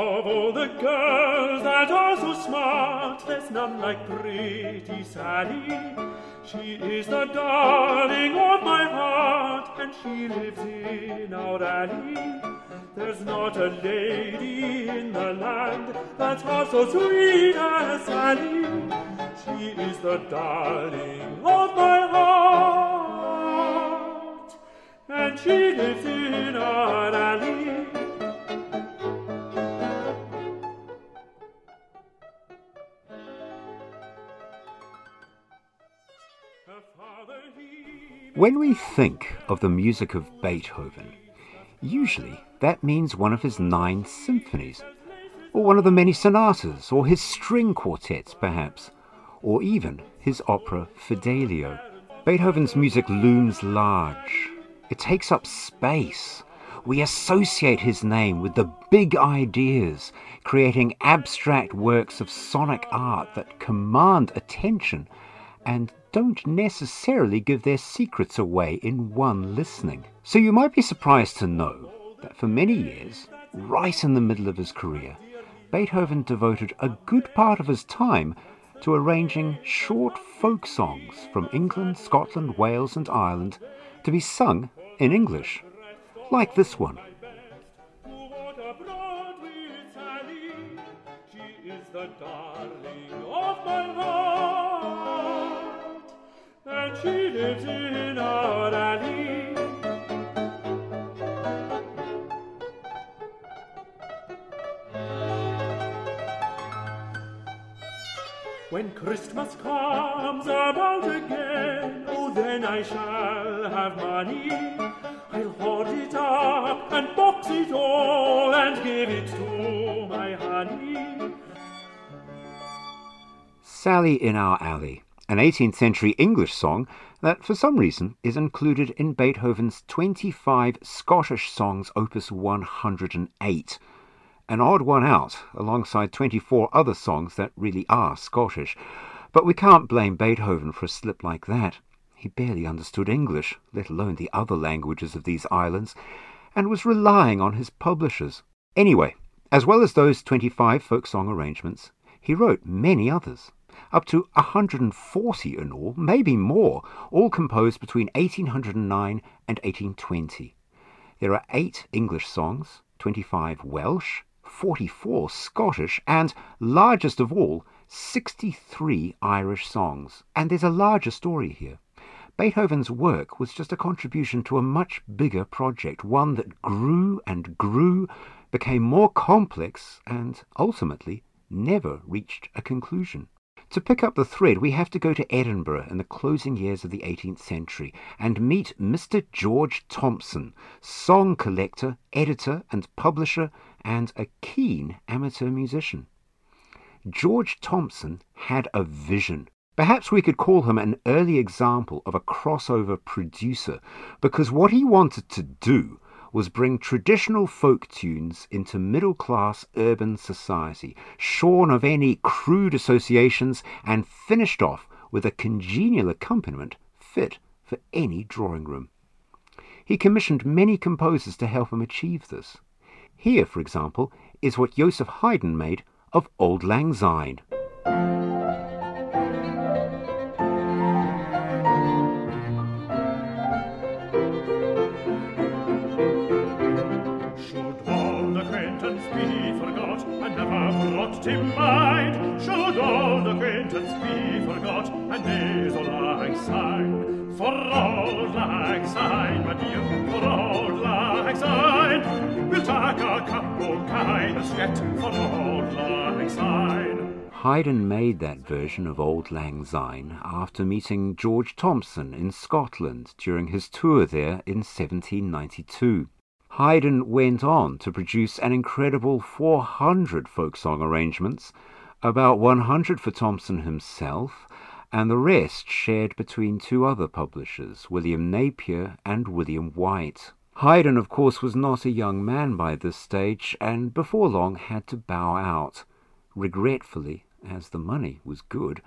Of all the girls that are so smart, there's none like pretty Sally. She is the darling of my heart, and she lives in our alley. There's not a lady in the land that's half so sweet as Sally. She is the darling of my heart, and she lives in our alley. When we think of the music of Beethoven, usually that means one of his nine symphonies, or one of the many sonatas, or his string quartets, perhaps, or even his opera Fidelio. Beethoven's music looms large. It takes up space. We associate his name with the big ideas, creating abstract works of sonic art that command attention and don't necessarily give their secrets away in one listening. So you might be surprised to know that for many years, right in the middle of his career, Beethoven devoted a good part of his time to arranging short folk songs from England, Scotland, Wales, and Ireland to be sung in English, like this one. She lives in our alley. When Christmas comes about again, oh, then I shall have money. I'll hoard it up and box it all and give it to my honey. Sally in Our Alley, an 18th century English song that for some reason is included in Beethoven's 25 Scottish songs opus 108. An odd one out, alongside 24 other songs that really are Scottish. But we can't blame Beethoven for a slip like that. He barely understood English, let alone the other languages of these islands, and was relying on his publishers. Anyway, as well as those 25 folk song arrangements, he wrote many others, up to 140 in all, maybe more, all composed between 1809 and 1820. There are eight English songs, 25 Welsh, 44 Scottish, and, largest of all, 63 Irish songs. And there's a larger story here. Beethoven's work was just a contribution to a much bigger project, one that grew and grew, became more complex, and ultimately never reached a conclusion. To pick up the thread, we have to go to Edinburgh in the closing years of the 18th century and meet Mr. George Thomson, song collector, editor, and publisher, and a keen amateur musician. George Thomson had a vision. Perhaps we could call him an early example of a crossover producer, because what he wanted to do was bring traditional folk tunes into middle class urban society, shorn of any crude associations and finished off with a congenial accompaniment fit for any drawing room. He commissioned many composers to help him achieve this. Here, for example, is what Joseph Haydn made of Auld Lang Syne. Lang? For old lang syne, my dear, for old lang syne, we'll take a cup of kindness yet for old lang. Haydn made that version of Auld Lang Syne after meeting George Thomson in Scotland during his tour there in 1792. Haydn went on to produce an incredible 400 folk song arrangements, about 100 for Thomson himself, and the rest shared between two other publishers, William Napier and William White. Haydn, of course, was not a young man by this stage, and before long had to bow out, regretfully, as the money was good,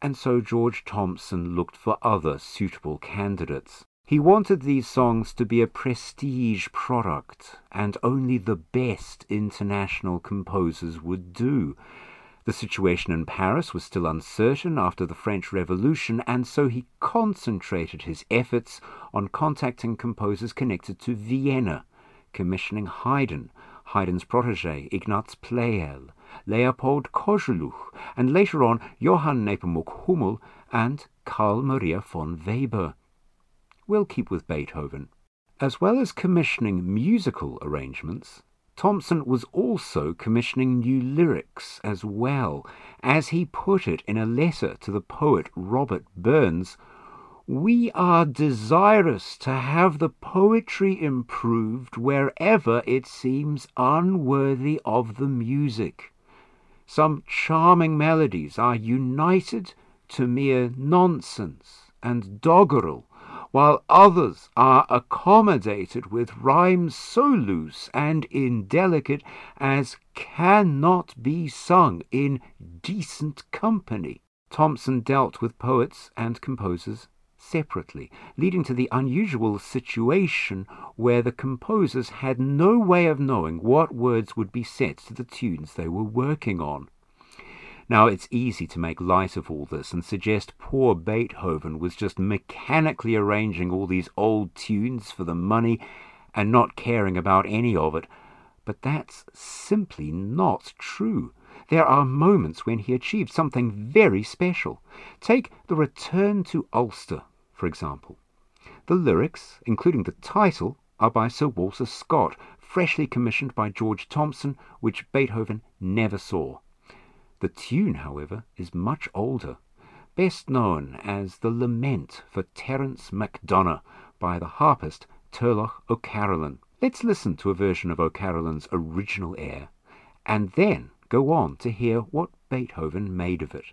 and so George Thomson looked for other suitable candidates. He wanted these songs to be a prestige product, and only the best international composers would do. The situation in Paris was still uncertain after the French Revolution, and so he concentrated his efforts on contacting composers connected to Vienna, commissioning Haydn, Haydn's protege Ignaz Pleyel, Leopold Kozeluch, and later on Johann Nepomuk Hummel and Carl Maria von Weber. We'll keep with Beethoven. As well as commissioning musical arrangements, Thomson was also commissioning new lyrics as well. As he put it in a letter to the poet Robert Burns, we are desirous to have the poetry improved wherever it seems unworthy of the music. Some charming melodies are united to mere nonsense and doggerel while others are accommodated with rhymes so loose and indelicate as cannot be sung in decent company. Thomson dealt with poets and composers separately, leading to the unusual situation where the composers had no way of knowing what words would be set to the tunes they were working on. Now, it's easy to make light of all this and suggest poor Beethoven was just mechanically arranging all these old tunes for the money and not caring about any of it. But that's simply not true. There are moments when he achieved something very special. Take the Return to Ulster, for example. The lyrics, including the title, are by Sir Walter Scott, freshly commissioned by George Thomson, which Beethoven never saw. The tune, however, is much older, best known as the Lament for Terence MacDonagh by the harpist Turlough O'Carolan. Let's listen to a version of O'Carolan's original air, and then go on to hear what Beethoven made of it.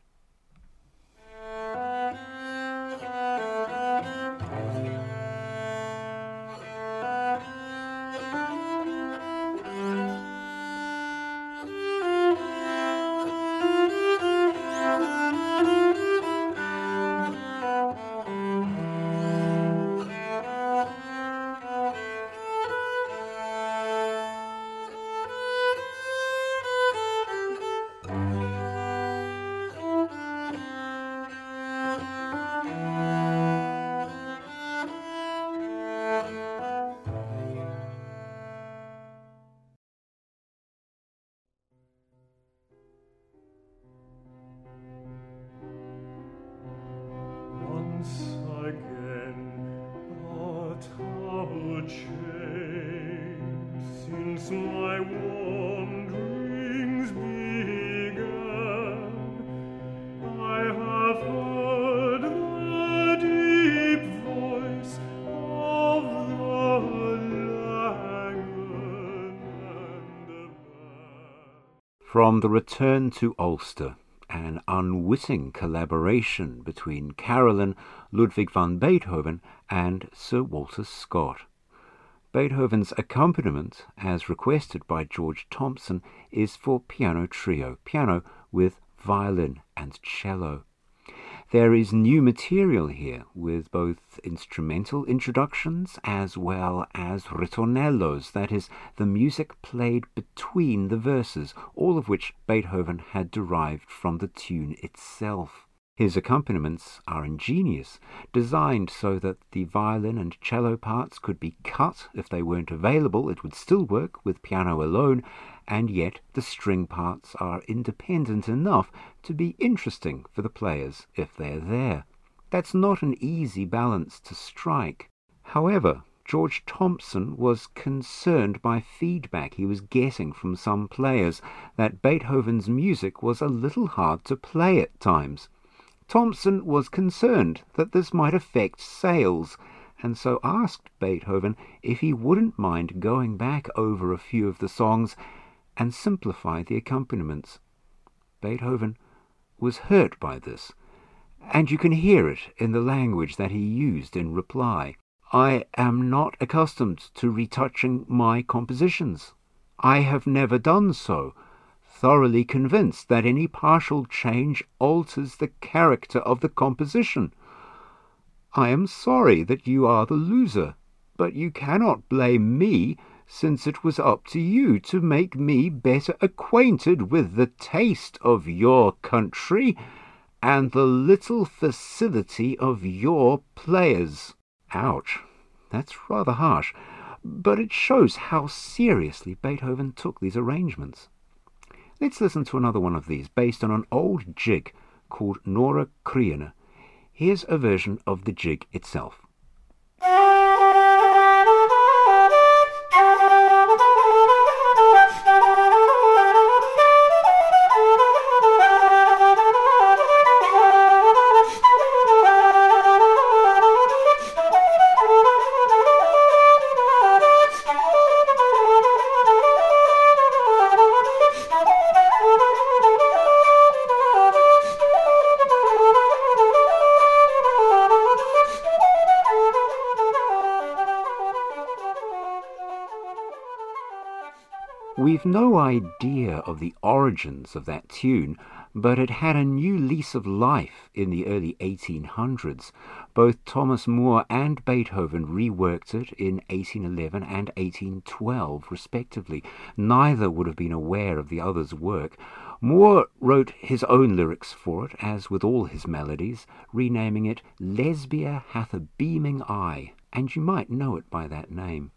From The Return to Ulster, an unwitting collaboration between Carolan, Ludwig van Beethoven, and Sir Walter Scott. Beethoven's accompaniment, as requested by George Thomson, is for piano trio, piano with violin and cello. There is new material here, with both instrumental introductions as well as ritornellos, that is, the music played between the verses, all of which Beethoven had derived from the tune itself. His accompaniments are ingenious, designed so that the violin and cello parts could be cut if they weren't available, it would still work with piano alone, and yet the string parts are independent enough to be interesting for the players if they're there. That's not an easy balance to strike. However, George Thomson was concerned by feedback he was getting from some players that Beethoven's music was a little hard to play at times. Thomson was concerned that this might affect sales, and so asked Beethoven if he wouldn't mind going back over a few of the songs and simplify the accompaniments. Beethoven was hurt by this, and you can hear it in the language that he used in reply. I am not accustomed to retouching my compositions. I have never done so, thoroughly convinced that any partial change alters the character of the composition. I am sorry that you are the loser, but you cannot blame me since it was up to you to make me better acquainted with the taste of your country and the little facility of your players. Ouch, that's rather harsh, but it shows how seriously Beethoven took these arrangements. Let's listen to another one of these based on an old jig called Nora Creina. Here's a version of the jig itself. We've no idea of the origins of that tune, but it had a new lease of life in the early 1800s. Both Thomas Moore and Beethoven reworked it in 1811 and 1812, respectively. Neither would have been aware of the other's work. Moore wrote his own lyrics for it, as with all his melodies, renaming it Lesbia Hath a Beaming Eye, and you might know it by that name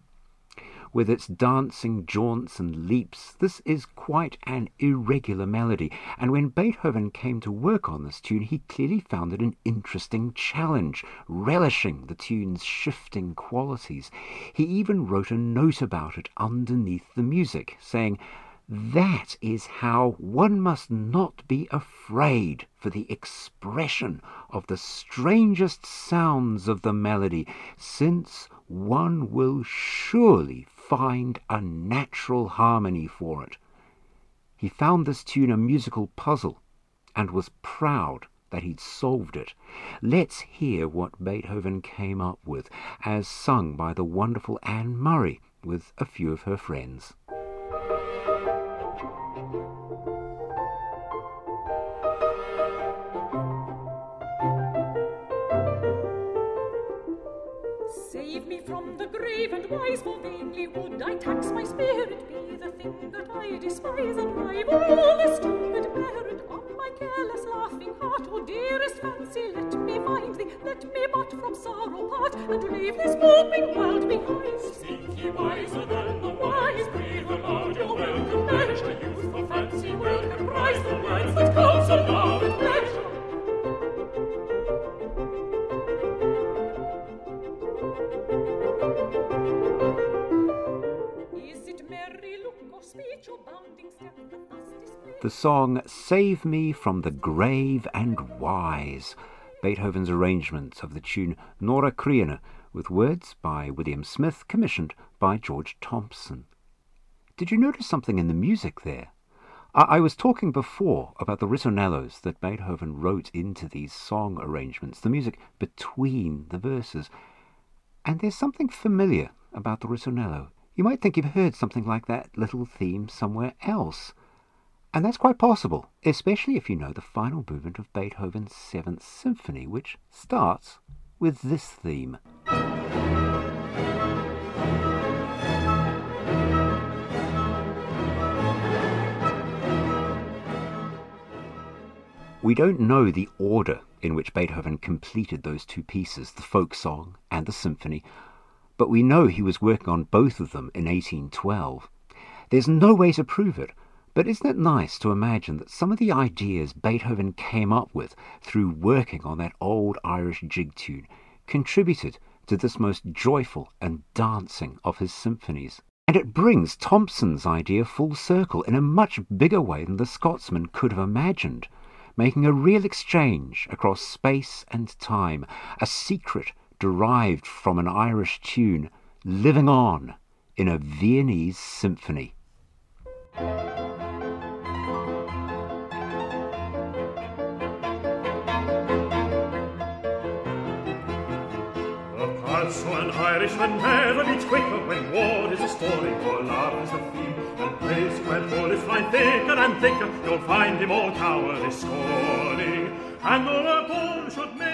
with its dancing jaunts and leaps, this is quite an irregular melody, and when Beethoven came to work on this tune, he clearly found it an interesting challenge, relishing the tune's shifting qualities. He even wrote a note about it underneath the music, saying, that is how one must not be afraid for the expression of the strangest sounds of the melody, since one will surely find a natural harmony for it. He found this tune a musical puzzle and was proud that he'd solved it. Let's hear what Beethoven came up with, as sung by the wonderful Ann Murray with a few of her friends. Grave and wise, for vainly would I tax my spirit, be the thing that I despise, and rival all stupid merit of my careless laughing heart. O dearest fancy, let me find thee, let me but from sorrow part, and leave this moping world behind. Think ye wiser than the song Save Me from the Grave and Wise, Beethoven's arrangement of the tune Nora Creina, with words by William Smyth, commissioned by George Thomson. Did you notice something in the music there? I, I was talking before about the ritornellos that Beethoven wrote into these song arrangements, the music between the verses. And there's something familiar about the ritornello. You might think you've heard something like that little theme somewhere else. And that's quite possible, especially if you know the final movement of Beethoven's Seventh Symphony, which starts with this theme. We don't know the order in which Beethoven completed those two pieces, the folk song and the symphony, but we know he was working on both of them in 1812. There's no way to prove it, but isn't it nice to imagine that some of the ideas Beethoven came up with through working on that old Irish jig tune contributed to this most joyful and dancing of his symphonies? And it brings Thomson's idea full circle in a much bigger way than the Scotsman could have imagined, making a real exchange across space and time, a secret derived from an Irish tune living on in a Viennese symphony. An Irishman never beats quicker when war is a story or love is the theme. And place where bullets fly thicker and thicker, you'll find him all cowardice scorning. And all a bull should make